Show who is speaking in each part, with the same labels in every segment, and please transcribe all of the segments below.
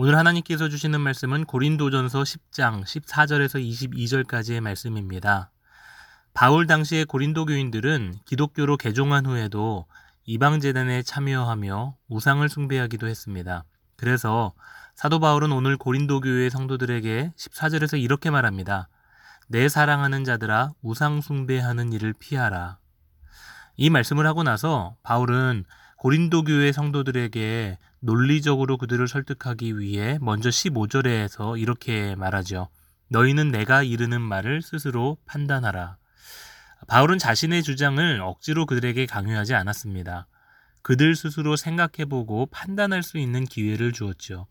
Speaker 1: 오늘 하나님께서 주시는 말씀은 고린도전서 10장 14절에서 22절까지의 말씀입니다. 바울 당시의 고린도 교인들은 기독교로 개종한 후에도 이방 재단에 참여하며 우상을 숭배하기도 했습니다. 그래서 사도 바울은 오늘 고린도 교회 성도들에게 14절에서 이렇게 말합니다. 내 사랑하는 자들아 우상 숭배하는 일을 피하라. 이 말씀을 하고 나서 바울은 고린도 교회 성도들에게 논리적으로 그들을 설득하기 위해 먼저 15절에서 이렇게 말하죠. 너희는 내가 이르는 말을 스스로 판단하라. 바울은 자신의 주장을 억지로 그들에게 강요하지 않았습니다. 그들 스스로 생각해보고 판단할 수 있는 기회를 주었죠.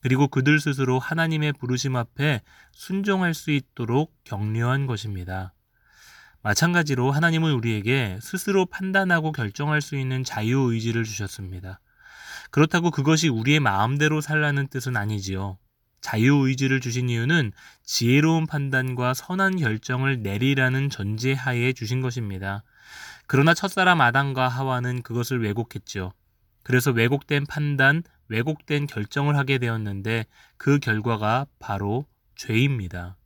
Speaker 1: 그리고 그들 스스로 하나님의 부르심 앞에 순종할 수 있도록 격려한 것입니다. 마찬가지로 하나님은 우리에게 스스로 판단하고 결정할 수 있는 자유의지를 주셨습니다. 그렇다고 그것이 우리의 마음대로 살라는 뜻은 아니지요. 자유의지를 주신 이유는 지혜로운 판단과 선한 결정을 내리라는 전제하에 주신 것입니다. 그러나 첫사람 아담과 하와는 그것을 왜곡했죠. 그래서 왜곡된 판단, 왜곡된 결정을 하게 되었는데 그 결과가 바로 죄입니다.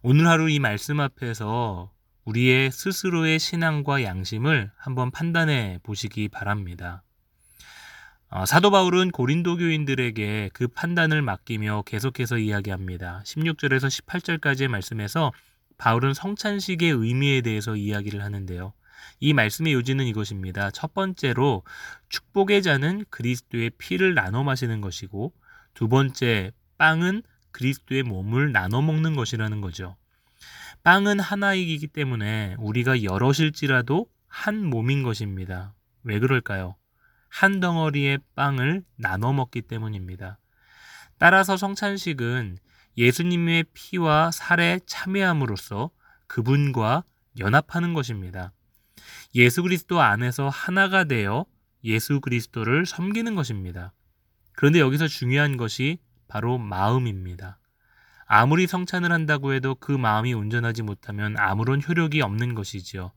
Speaker 1: 오늘 하루 이 말씀 앞에서 우리의 스스로의 신앙과 양심을 한번 판단해 보시기 바랍니다. 어, 사도 바울은 고린도 교인들에게 그 판단을 맡기며 계속해서 이야기합니다. 16절에서 18절까지의 말씀에서 바울은 성찬식의 의미에 대해서 이야기를 하는데요. 이 말씀의 요지는 이것입니다. 첫 번째로 축복의 자는 그리스도의 피를 나눠 마시는 것이고 두 번째 빵은 그리스도의 몸을 나눠 먹는 것이라는 거죠. 빵은 하나이기 때문에 우리가 여럿일지라도 한 몸인 것입니다. 왜 그럴까요? 한 덩어리의 빵을 나눠 먹기 때문입니다. 따라서 성찬식은 예수님의 피와 살에 참여함으로써 그분과 연합하는 것입니다. 예수 그리스도 안에서 하나가 되어 예수 그리스도를 섬기는 것입니다. 그런데 여기서 중요한 것이 바로 마음입니다. 아무리 성찬을 한다고 해도 그 마음이 온전하지 못하면 아무런 효력이 없는 것이지요.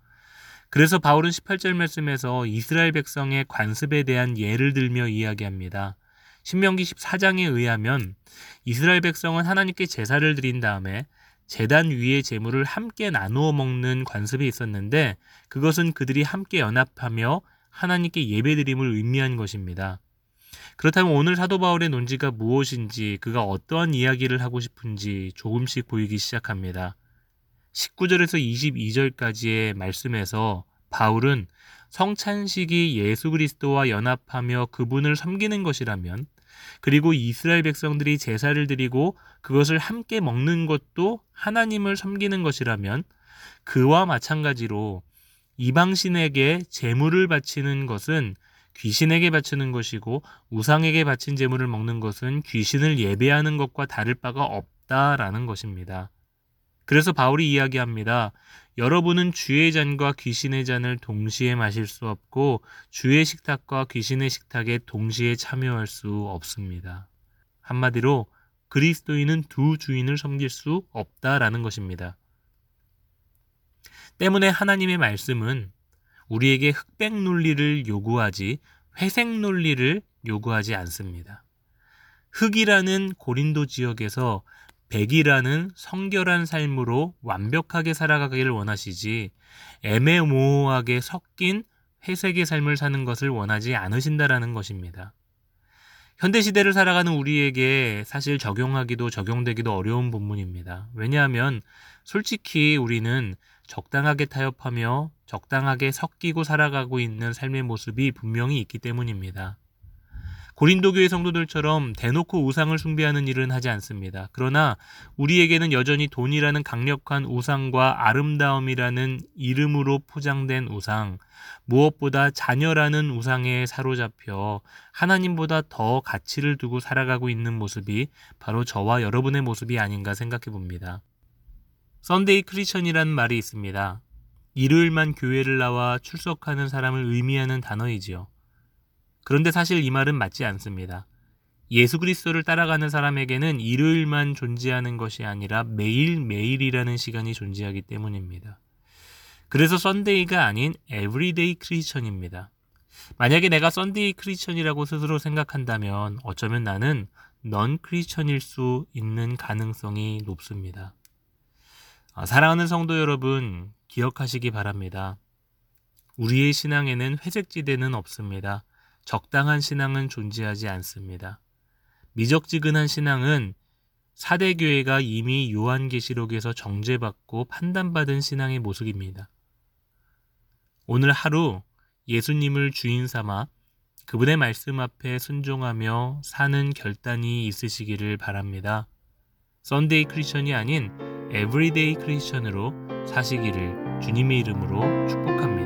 Speaker 1: 그래서 바울은 18절 말씀에서 이스라엘 백성의 관습에 대한 예를 들며 이야기합니다. 신명기 14장에 의하면 이스라엘 백성은 하나님께 제사를 드린 다음에 재단 위의 재물을 함께 나누어 먹는 관습이 있었는데 그것은 그들이 함께 연합하며 하나님께 예배드림을 의미한 것입니다. 그렇다면 오늘 사도 바울의 논지가 무엇인지 그가 어떠한 이야기를 하고 싶은지 조금씩 보이기 시작합니다. 19절에서 22절까지의 말씀에서 바울은 성찬식이 예수 그리스도와 연합하며 그분을 섬기는 것이라면 그리고 이스라엘 백성들이 제사를 드리고 그것을 함께 먹는 것도 하나님을 섬기는 것이라면 그와 마찬가지로 이방신에게 제물을 바치는 것은 귀신에게 바치는 것이고 우상에게 바친 제물을 먹는 것은 귀신을 예배하는 것과 다를 바가 없다라는 것입니다. 그래서 바울이 이야기합니다. 여러분은 주의 잔과 귀신의 잔을 동시에 마실 수 없고 주의 식탁과 귀신의 식탁에 동시에 참여할 수 없습니다. 한마디로 그리스도인은 두 주인을 섬길 수 없다라는 것입니다. 때문에 하나님의 말씀은 우리에게 흑백 논리를 요구하지 회색 논리를 요구하지 않습니다. 흑이라는 고린도 지역에서 백이라는 성결한 삶으로 완벽하게 살아가기를 원하시지 애매모호하게 섞인 회색의 삶을 사는 것을 원하지 않으신다라는 것입니다. 현대 시대를 살아가는 우리에게 사실 적용하기도 적용되기도 어려운 본문입니다. 왜냐하면 솔직히 우리는 적당하게 타협하며 적당하게 섞이고 살아가고 있는 삶의 모습이 분명히 있기 때문입니다. 고린도 교회 성도들처럼 대놓고 우상을 숭배하는 일은 하지 않습니다. 그러나 우리에게는 여전히 돈이라는 강력한 우상과 아름다움이라는 이름으로 포장된 우상, 무엇보다 자녀라는 우상에 사로잡혀 하나님보다 더 가치를 두고 살아가고 있는 모습이 바로 저와 여러분의 모습이 아닌가 생각해 봅니다. Sunday Christian이라는 말이 있습니다. 일요일만 교회를 나와 출석하는 사람을 의미하는 단어이지요. 그런데 사실 이 말은 맞지 않습니다. 예수 그리스도를 따라가는 사람에게는 일요일만 존재하는 것이 아니라 매일매일이라는 시간이 존재하기 때문입니다. 그래서 Sunday가 아닌 everyday Christian입니다. 만약에 내가 Sunday Christian이라고 스스로 생각한다면 어쩌면 나는 non-Christian일 수 있는 가능성이 높습니다. 아, 사랑하는 성도 여러분, 기억하시기 바랍니다. 우리의 신앙에는 회색지대는 없습니다. 적당한 신앙은 존재하지 않습니다. 미적지근한 신앙은 사데 교회가 이미 요한계시록에서 정죄받고 판단받은 신앙의 모습입니다. 오늘 하루 예수님을 주인 삼아 그분의 말씀 앞에 순종하며 사는 결단이 있으시기를 바랍니다. Sunday Christian이 아닌 everyday Christian으로 사시기를 주님의 이름으로 축복합니다.